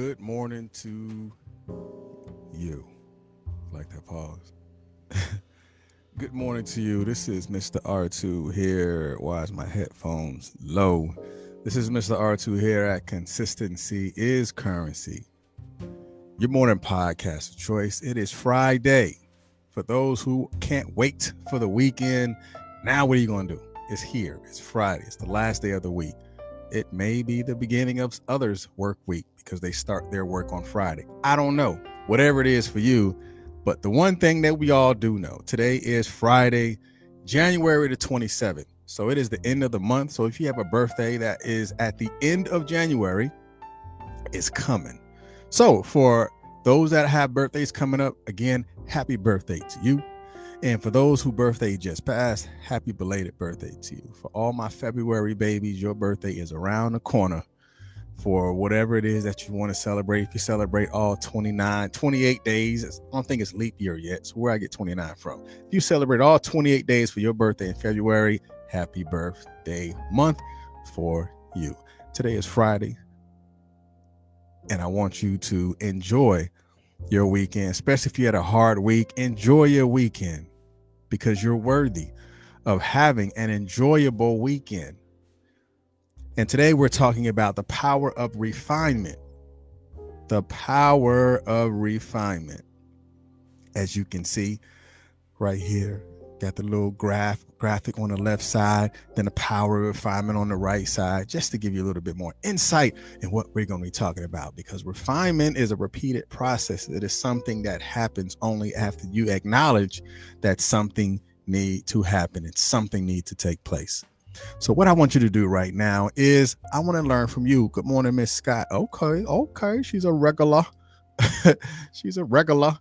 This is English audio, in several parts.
Good morning to you. Like that pause. Good morning to you. This is Mr. R2 here. Why is my headphones low? This is Mr. R2 here at Consistency is Currency. Your morning podcast of choice. It is Friday. For those who can't wait for the weekend, now what are you going to do? It's here. It's Friday. It's the last day of the week. It may be the beginning of others' work week because they start their work on Friday. I don't know. Whatever it is for you. But the one thing that we all do know today is Friday, January the 27th. So it is the end of the month. So if you have a birthday that is at the end of January, it's coming. So for those that have birthdays coming up, again, happy birthday to you. And for those who birthday just passed, happy belated birthday to you. For all my February babies, your birthday is around the corner for whatever it is that you want to celebrate. If you celebrate all 29, 28 days, I don't think it's leap year yet. So where I get 29 from. If you celebrate all 28 days for your birthday in February, happy birthday month for you. Today is Friday. And I want you to enjoy your weekend, especially if you had a hard week. Enjoy your weekend because you're worthy of having an enjoyable weekend. And today we're talking about the power of refinement. The power of refinement. As you can see right here, got the little graph graphic on the left side, then the power refinement on the right side, just to give you a little bit more insight in what we're going to be talking about. Because refinement is a repeated process. It is something that happens only after you acknowledge that something need to happen and something need to take place. So what I want you to do right now is I want to learn from you. Good morning, Miss Scott. Okay, okay, she's a regular. she's a regular.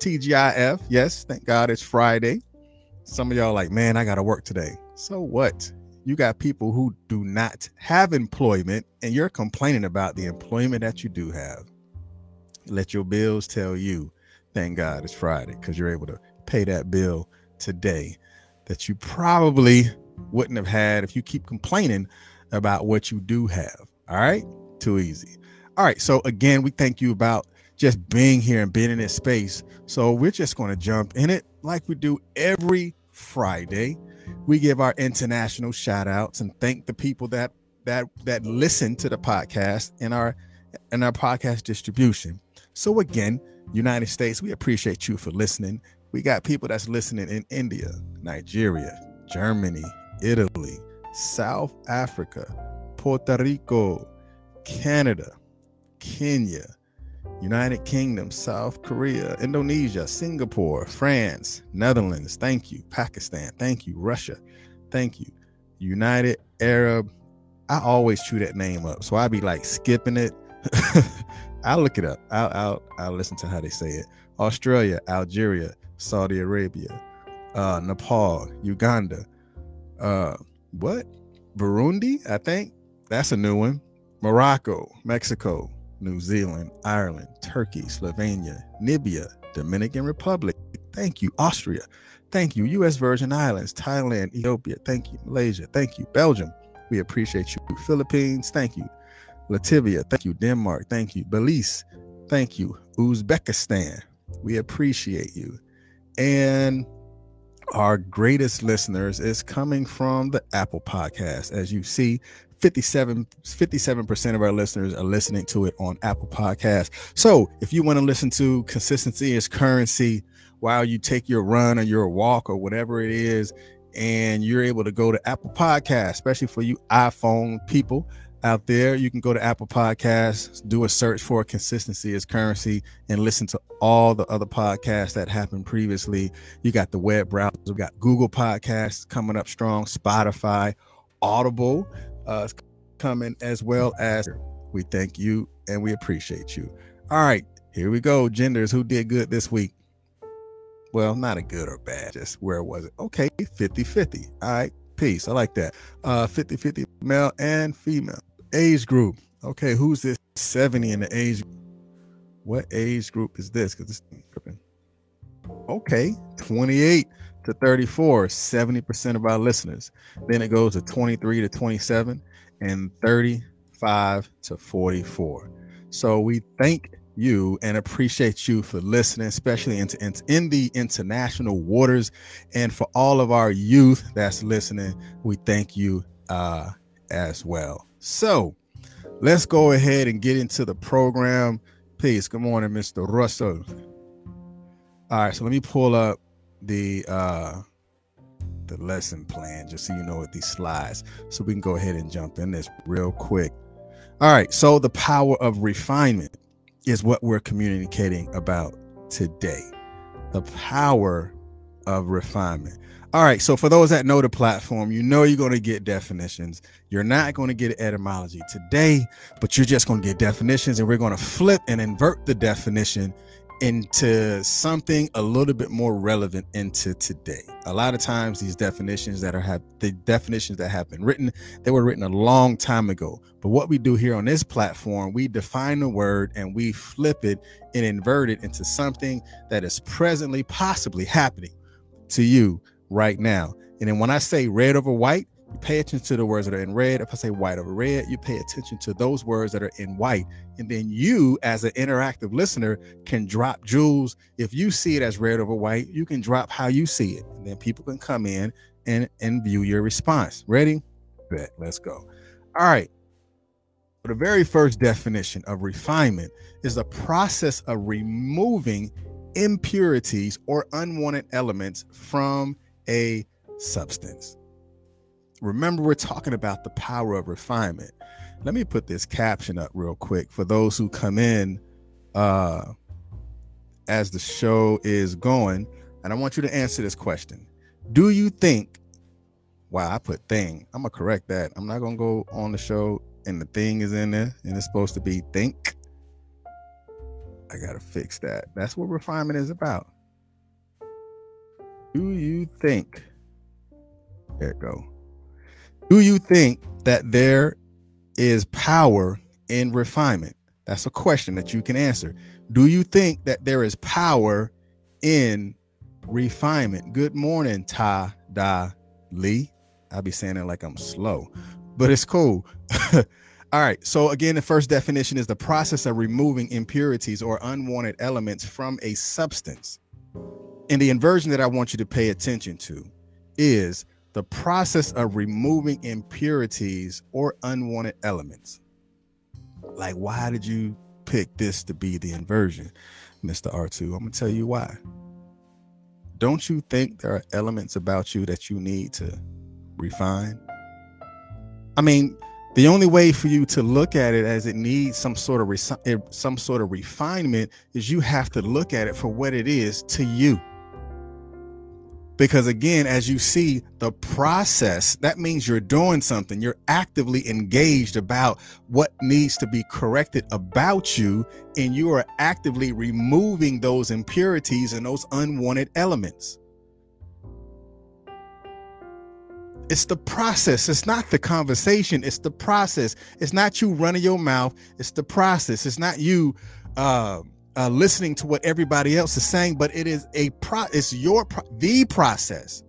TGIF. Yes, thank God it's Friday. Some of y'all like, man, I got to work today. So what? You got people who do not have employment and you're complaining about the employment that you do have. Let your bills tell you, thank God it's Friday because you're able to pay that bill today that you probably wouldn't have had if you keep complaining about what you do have. All right. Too easy. All right. So, again, we thank you about just being here and being in this space. So, we're just going to jump in it like we do every Friday. We give our international shout outs and thank the people that that that listen to the podcast in our in our podcast distribution. So again, United States, we appreciate you for listening. We got people that's listening in India, Nigeria, Germany, Italy, South Africa, Puerto Rico, Canada, Kenya, United Kingdom, South Korea, Indonesia, Singapore, France, Netherlands, thank you. Pakistan, thank you. Russia, thank you. United Arab, I always chew that name up. So I be like skipping it. I'll look it up. I'll, I'll, I'll listen to how they say it. Australia, Algeria, Saudi Arabia, uh, Nepal, Uganda, uh, what? Burundi, I think. That's a new one. Morocco, Mexico, New Zealand, Ireland, Turkey, Slovenia, Namibia, Dominican Republic. Thank you. Austria. Thank you. U.S. Virgin Islands, Thailand, Ethiopia. Thank you. Malaysia. Thank you. Belgium. We appreciate you. Philippines. Thank you. Latvia. Thank you. Denmark. Thank you. Belize. Thank you. Uzbekistan. We appreciate you. And our greatest listeners is coming from the Apple podcast. As you see, 57 57% of our listeners are listening to it on Apple Podcast. So if you want to listen to consistency is currency while you take your run or your walk or whatever it is, and you're able to go to Apple Podcast, especially for you iPhone people out there, you can go to Apple Podcasts, do a search for consistency as currency, and listen to all the other podcasts that happened previously. You got the web browser, we got Google Podcasts coming up strong, Spotify, Audible uh, coming as well as we thank you and we appreciate you. All right, here we go. Genders who did good this week. Well, not a good or bad, just where was it? Okay, 50 50. All right, peace. I like that. Uh 50 50 male and female. Age group. Okay, who's this 70 in the age? What age group is this? Because this tripping. okay, 28 to 34, 70% of our listeners. Then it goes to 23 to 27 and 35 to 44. So we thank you and appreciate you for listening, especially into, in, in the international waters. And for all of our youth that's listening, we thank you uh, as well. So let's go ahead and get into the program. Peace. Good morning, Mr. Russell. All right, so let me pull up the uh the lesson plan just so you know what these slides so we can go ahead and jump in this real quick. All right, so the power of refinement is what we're communicating about today. The power of refinement. All right, so for those that know the platform, you know you're going to get definitions. You're not going to get etymology today, but you're just going to get definitions, and we're going to flip and invert the definition into something a little bit more relevant into today. A lot of times these definitions that are have the definitions that have been written, they were written a long time ago. But what we do here on this platform, we define the word and we flip it and invert it into something that is presently possibly happening to you right now. And then when I say red over white, you pay attention to the words that are in red. If I say white over red, you pay attention to those words that are in white. And then you, as an interactive listener, can drop jewels. If you see it as red over white, you can drop how you see it. And then people can come in and, and view your response. Ready? Bet. Let's go. All right. The very first definition of refinement is the process of removing impurities or unwanted elements from a substance. Remember, we're talking about the power of refinement. Let me put this caption up real quick for those who come in uh, as the show is going. And I want you to answer this question Do you think, wow, I put thing, I'm going to correct that. I'm not going to go on the show and the thing is in there and it's supposed to be think. I got to fix that. That's what refinement is about. Do you think? There it go. Do you think that there is power in refinement? That's a question that you can answer. Do you think that there is power in refinement? Good morning, Ta Da Lee. I'll be saying it like I'm slow, but it's cool. All right. So, again, the first definition is the process of removing impurities or unwanted elements from a substance. And the inversion that I want you to pay attention to is the process of removing impurities or unwanted elements. Like, why did you pick this to be the inversion, Mr. R2? I'm going to tell you why. Don't you think there are elements about you that you need to refine? I mean, the only way for you to look at it as it needs some sort of eh, some sort of refinement is you have to look at it for what it is to you because again as you see the process that means you're doing something. You're actively engaged about what needs to be corrected about you and you are actively removing those impurities and those unwanted elements. It's the process. It's not the conversation. It's the process. It's not you running your mouth. It's the process. It's not you uh, uh, listening to what everybody else is saying, but it is a pro. It's your pro- the process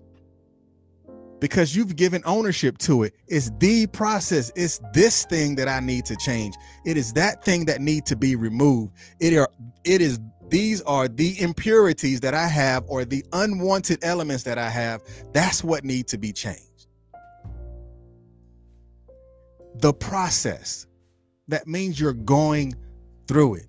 because you've given ownership to it. It's the process. It's this thing that I need to change. It is that thing that need to be removed. It are. It is. These are the impurities that I have, or the unwanted elements that I have. That's what need to be changed. The process. That means you're going through it.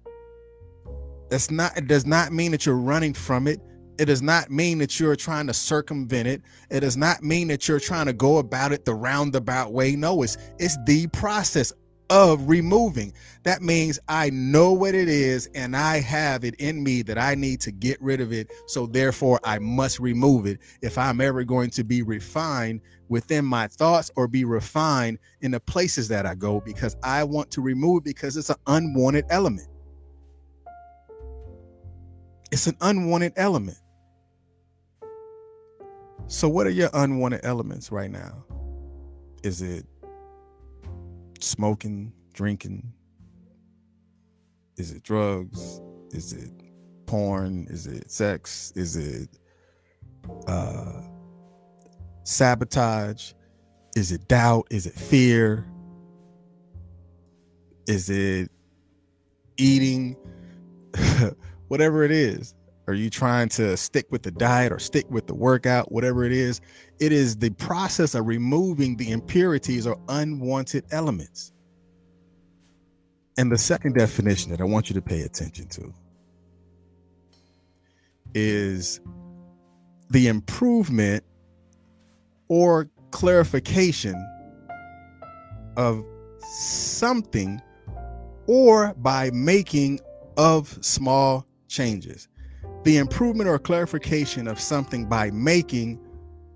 That's not it does not mean that you're running from it. It does not mean that you're trying to circumvent it. It does not mean that you're trying to go about it the roundabout way. No, it's it's the process of removing. That means I know what it is and I have it in me that I need to get rid of it. So therefore, I must remove it if I'm ever going to be refined within my thoughts or be refined in the places that I go because I want to remove because it's an unwanted element. It's an unwanted element. So, what are your unwanted elements right now? Is it smoking, drinking? Is it drugs? Is it porn? Is it sex? Is it uh, sabotage? Is it doubt? Is it fear? Is it eating, whatever it is. Are you trying to stick with the diet or stick with the workout, whatever it is? It is the process of removing the impurities or unwanted elements. And the second definition that I want you to pay attention to is the improvement or clarification of something or by making of small changes. The improvement or clarification of something by making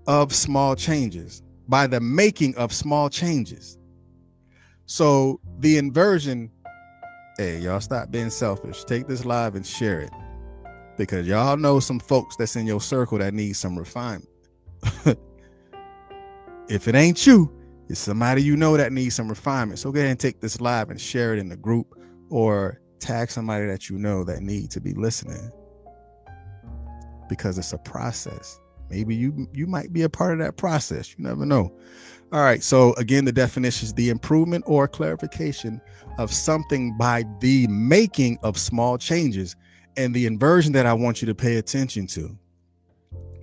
of small changes, by the making of small changes. So the inversion, hey, y'all stop being selfish. Take this live and share it because y'all know some folks that's in your circle that need some refinement. if it ain't you, it's somebody you know that needs some refinement. So go ahead and take this live and share it in the group or tag somebody that you know that need to be listening because it's a process. Maybe you you might be a part of that process. You never know. All right. So again, the definition is the improvement or clarification of something by the making of small changes. And the inversion that I want you to pay attention to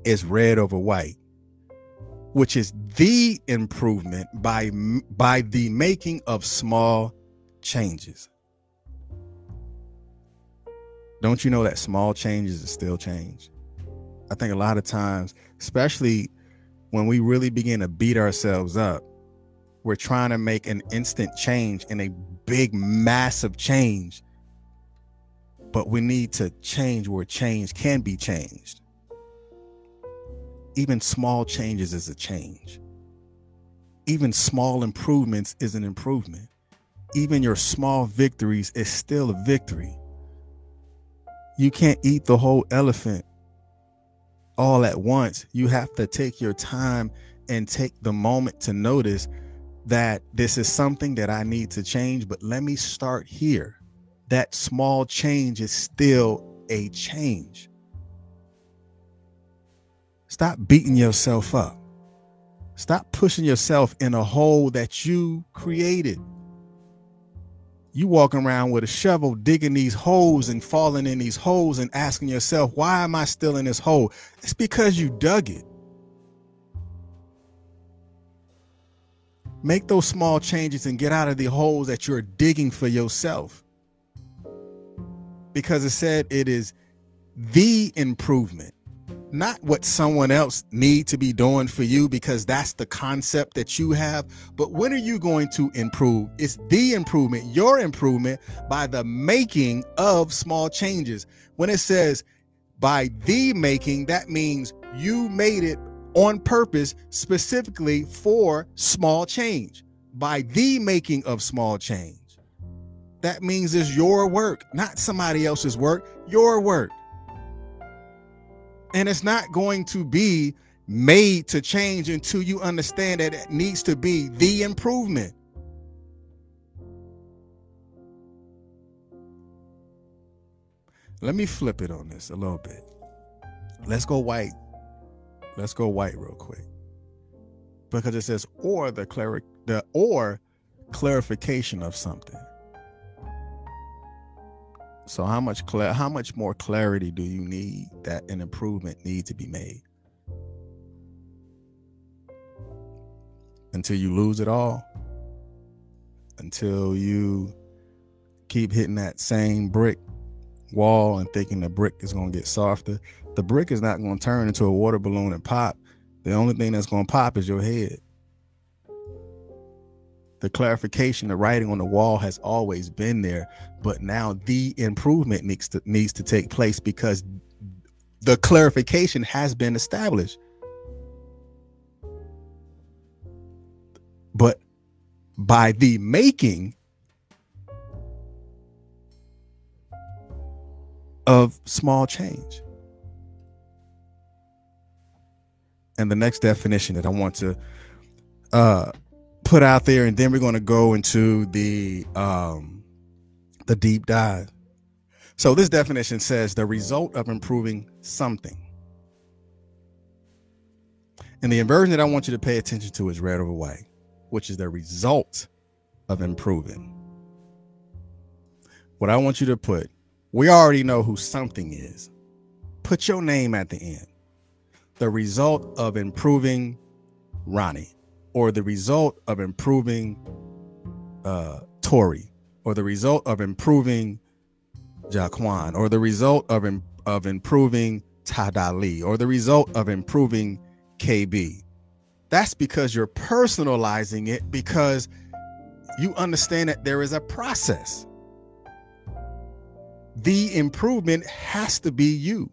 is red over white which is the improvement by by the making of small changes. Don't you know that small changes still change? I think a lot of times, especially when we really begin to beat ourselves up, we're trying to make an instant change and a big, massive change. But we need to change where change can be changed even small changes is a change. Even small improvements is an improvement. Even your small victories is still a victory. You can't eat the whole elephant all at once. You have to take your time and take the moment to notice that this is something that I need to change, but let me start here. That small change is still a change. Stop beating yourself up. Stop pushing yourself in a hole that you created. You walking around with a shovel, digging these holes and falling in these holes and asking yourself, why am I still in this hole? It's because you dug it. Make those small changes and get out of the holes that you're digging for yourself. Because it said it is the improvement not what someone else need to be doing for you because that's the concept that you have but when are you going to improve? It's the improvement your improvement by the making of small changes. When it says by the making that means you made it on purpose specifically for small change. By the making of small change that means it's your work not somebody else's work your work and it's not going to be made to change until you understand that it needs to be the improvement. Let me flip it on this a little bit. Let's go white. Let's go white real quick. Because it says or the cleric the or clarification of something. So how much clear how much more clarity do you need that an improvement need to be made? Until you lose it all? Until you keep hitting that same brick wall and thinking the brick is going to get softer. The brick is not going to turn into a water balloon and pop. The only thing that's going to pop is your head the clarification, the writing on the wall has always been there, but now the improvement needs to needs to take place because the clarification has been established. But by the making of small change. And the next definition that I want to uh, put out there, and then we're going to go into the um, the deep dive. So this definition says the result of improving something. And the inversion that I want you to pay attention to is red over white, which is the result of improving. what I want you to put, we already know who something is. Put your name at the end. The result of improving Ronnie, or the result of improving uh, Tori, or the result of improving Jaquan, or the result of, Im- of improving Tadali, or the result of improving KB. That's because you're personalizing it because you understand that there is a process. The improvement has to be you,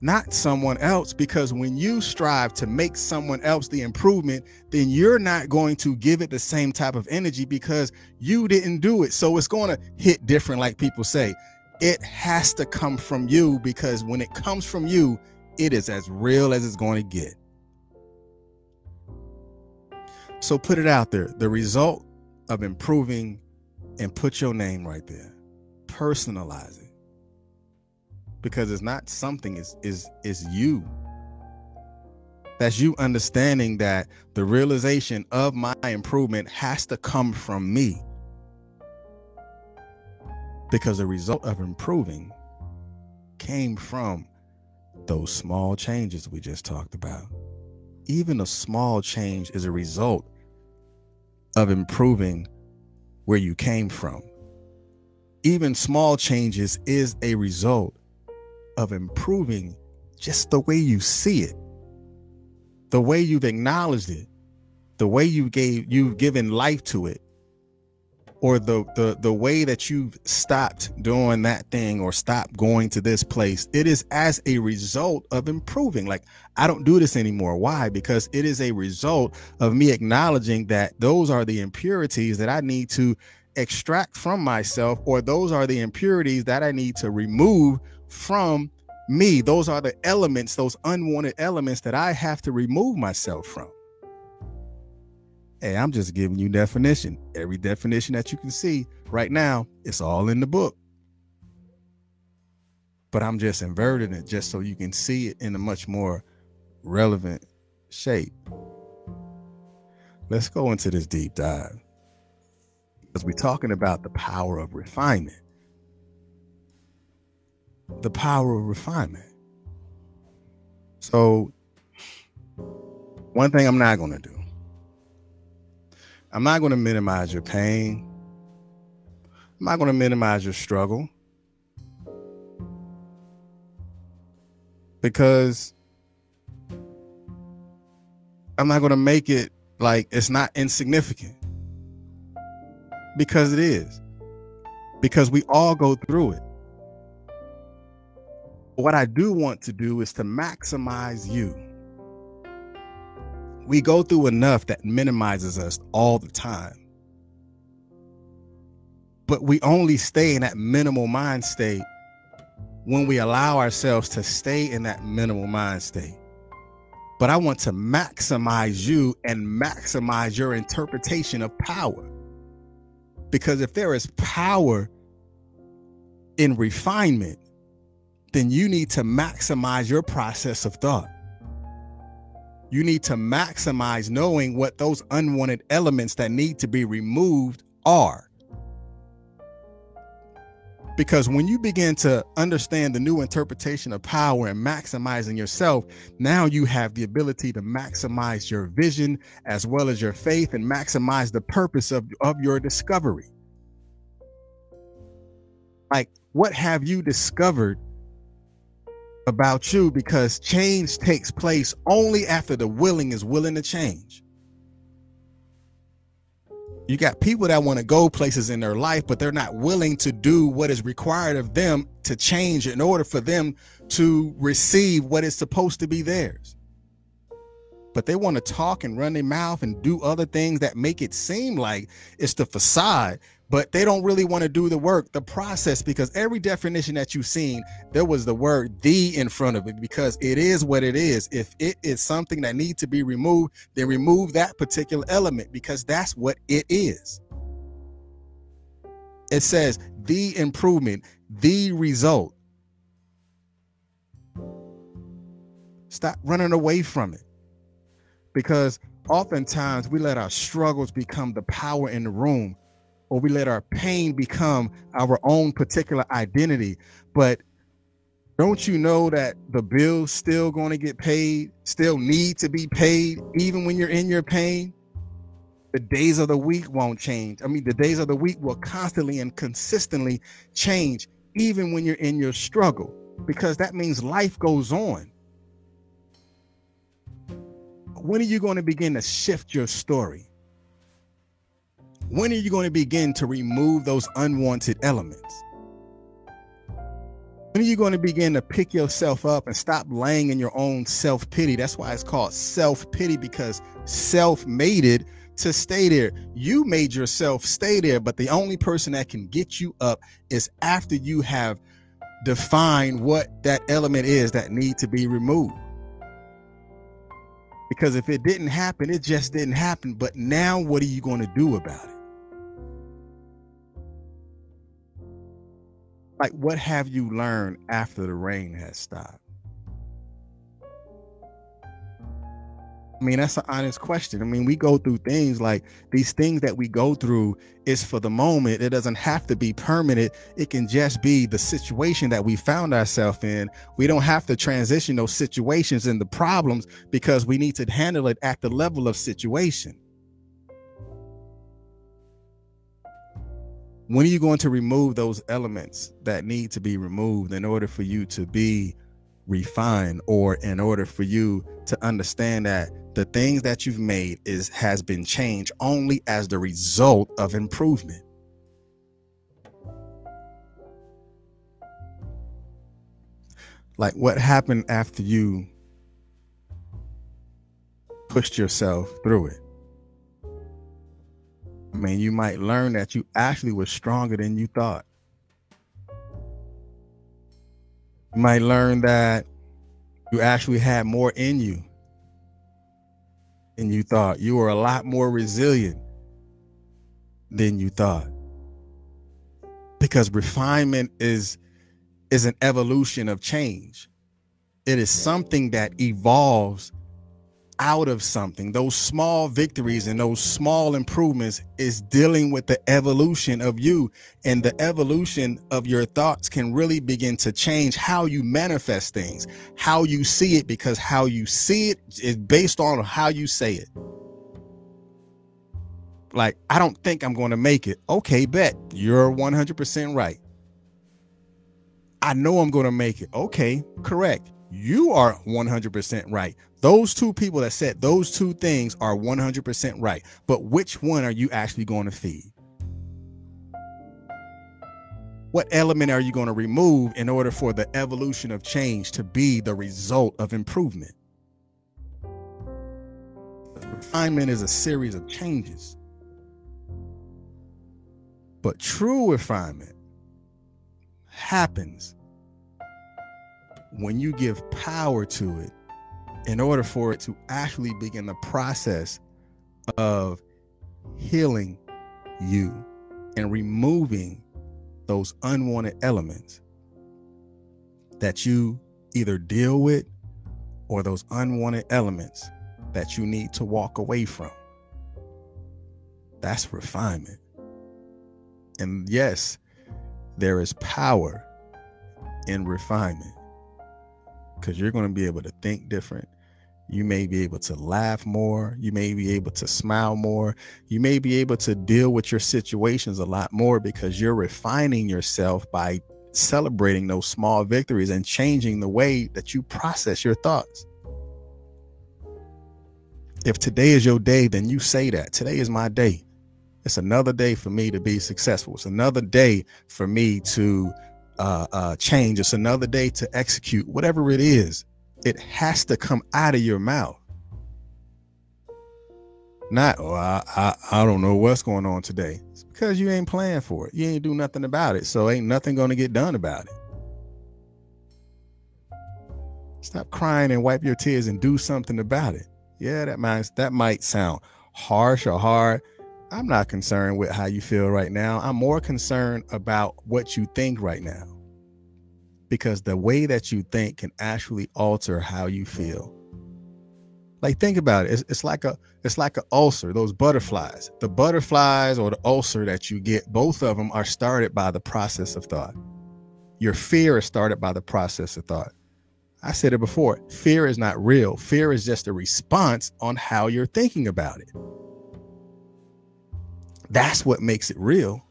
not someone else, because when you strive to make someone else the improvement, then you're not going to give it the same type of energy because you didn't do it. So it's going to hit different, like people say. It has to come from you because when it comes from you, it is as real as it's going to get. So put it out there. The result of improving and put your name right there. Personalize it. Because it's not something, it's is is you. That's you understanding that the realization of my improvement has to come from me. Because the result of improving came from those small changes we just talked about. Even a small change is a result of improving where you came from. Even small changes is a result of improving just the way you see it, the way you've acknowledged it, the way you gave you've given life to it, or the the the way that you've stopped doing that thing or stopped going to this place it is as a result of improving. Like i don't do this anymore. Why? Because it is a result of me acknowledging that those are the impurities that i need to extract from myself or those are the impurities that i need to remove from me those are the elements those unwanted elements that i have to remove myself from Hey, I'm just giving you definition. Every definition that you can see right now, it's all in the book. But I'm just inverting it just so you can see it in a much more relevant shape. Let's go into this deep dive. Because we're talking about the power of refinement. The power of refinement. So, one thing I'm not going to do I'm not going to minimize your pain. I'm not going to minimize your struggle. Because I'm not going to make it like it's not insignificant. Because it is. Because we all go through it. What I do want to do is to maximize you we go through enough that minimizes us all the time. But we only stay in that minimal mind state when we allow ourselves to stay in that minimal mind state. But I want to maximize you and maximize your interpretation of power. Because if there is power in refinement, then you need to maximize your process of thought you need to maximize knowing what those unwanted elements that need to be removed are. Because when you begin to understand the new interpretation of power and maximizing yourself, now you have the ability to maximize your vision as well as your faith and maximize the purpose of, of your discovery. Like, what have you discovered about you because change takes place only after the willing is willing to change. You got people that want to go places in their life, but they're not willing to do what is required of them to change in order for them to receive what is supposed to be theirs. But they want to talk and run their mouth and do other things that make it seem like it's the facade but they don't really want to do the work, the process, because every definition that you've seen, there was the word the in front of it because it is what it is. If it is something that needs to be removed, then remove that particular element because that's what it is. It says the improvement, the result. Stop running away from it because oftentimes we let our struggles become the power in the room or we let our pain become our own particular identity. But don't you know that the bills still going to get paid, still need to be paid, even when you're in your pain? The days of the week won't change. I mean, the days of the week will constantly and consistently change, even when you're in your struggle, because that means life goes on. When are you going to begin to shift your story? When are you going to begin to remove those unwanted elements? When are you going to begin to pick yourself up and stop laying in your own self pity? That's why it's called self pity because self made it to stay there. You made yourself stay there, but the only person that can get you up is after you have defined what that element is that need to be removed. Because if it didn't happen, it just didn't happen. But now what are you going to do about it? Like what have you learned after the rain has stopped I mean, that's an honest question. I mean, we go through things like these things that we go through is for the moment. It doesn't have to be permanent. It can just be the situation that we found ourselves in. We don't have to transition those situations and the problems because we need to handle it at the level of situation. When are you going to remove those elements that need to be removed in order for you to be refined or in order for you to understand that the things that you've made is has been changed only as the result of improvement? Like what happened after you pushed yourself through it I mean, you might learn that you actually were stronger than you thought. You might learn that you actually had more in you than you thought. You were a lot more resilient than you thought. Because refinement is is an evolution of change. It is something that evolves out of something. Those small victories and those small improvements is dealing with the evolution of you. And the evolution of your thoughts can really begin to change how you manifest things how you see it because how you see it is based on how you say it. Like i don't think i'm going to make it. Okay bet. You're 100% right. I know i'm going to make it. Okay correct you are 100% right those two people that said those two things are 100% right. But which one are you actually going to feed? What element are you going to remove in order for the evolution of change to be the result of improvement? Refinement is a series of changes. But true refinement happens when you give power to it in order for it to actually begin the process of healing you and removing those unwanted elements that you either deal with or those unwanted elements that you need to walk away from. That's refinement. And yes, there is power in refinement because you're going to be able to think different. You may be able to laugh more. You may be able to smile more. You may be able to deal with your situations a lot more because you're refining yourself by celebrating those small victories and changing the way that you process your thoughts. If today is your day, then you say that today is my day. It's another day for me to be successful. It's another day for me to uh, uh, change. It's another day to execute whatever it is it has to come out of your mouth. Not, oh, I, I, I don't know what's going on today. It's because you ain't playing for it. You ain't do nothing about it. So ain't nothing going to get done about it. Stop crying and wipe your tears and do something about it. Yeah, that might that might sound harsh or hard. I'm not concerned with how you feel right now. I'm more concerned about what you think right now because the way that you think can actually alter how you feel. Like think about it. It's, it's like a it's like an ulcer. Those butterflies, the butterflies or the ulcer that you get, both of them are started by the process of thought. Your fear is started by the process of thought. I said it before. Fear is not real. Fear is just a response on how you're thinking about it. That's what makes it real.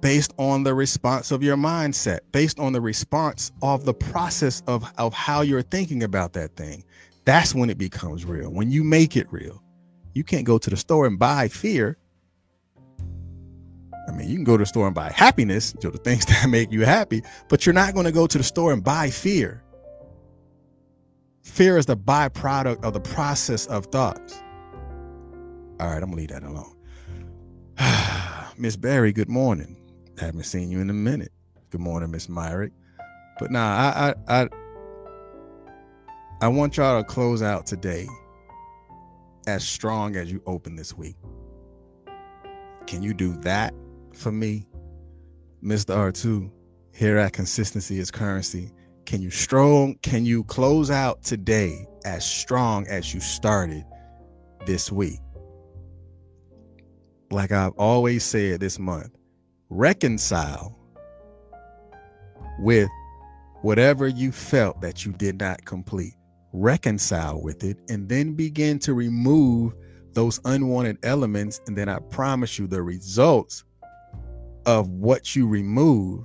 Based on the response of your mindset, based on the response of the process of, of how you're thinking about that thing. That's when it becomes real. When you make it real. You can't go to the store and buy fear. I mean, you can go to the store and buy happiness, you the things that make you happy, but you're not going to go to the store and buy fear. Fear is the byproduct of the process of thoughts. All right, I'm gonna leave that alone. Miss Barry, good morning. Haven't seen you in a minute. Good morning, Miss Myrick. But nah, I I I I want y'all to close out today as strong as you open this week. Can you do that for me, Mr. R2? Here at Consistency is Currency. Can you strong? Can you close out today as strong as you started this week? Like I've always said this month, reconcile with whatever you felt that you did not complete. Reconcile with it and then begin to remove those unwanted elements. And then I promise you, the results of what you remove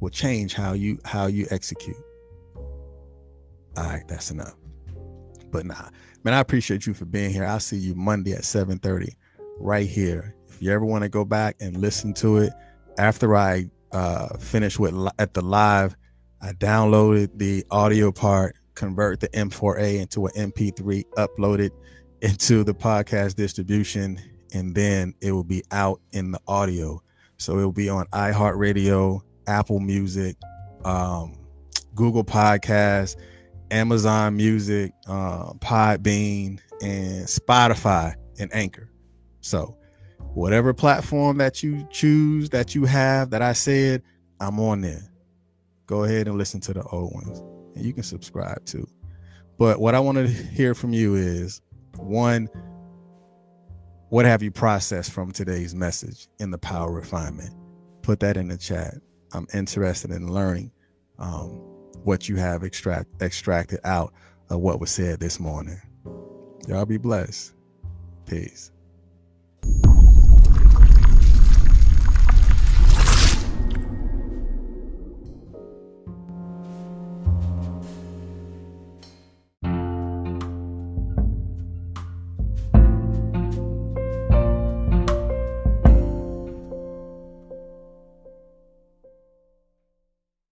will change how you how you execute. All right, that's enough. But nah, man, I appreciate you for being here. I'll see you Monday at 7:30 right here. If you ever want to go back and listen to it after I uh, finish with at the live, I downloaded the audio part, convert the M4A into an MP3, upload it into the podcast distribution, and then it will be out in the audio. So it will be on iHeartRadio, Apple Music, um, Google Podcasts Amazon Music, uh, Podbean, and Spotify and Anchor. So, whatever platform that you choose that you have that I said, I'm on there. Go ahead and listen to the old ones, and you can subscribe too. But what I want to hear from you is one, what have you processed from today's message in the power refinement? Put that in the chat. I'm interested in learning. Um, what you have extract extracted out of what was said this morning. Y'all be blessed. Peace.